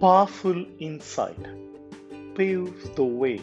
powerful insight. Paves the way.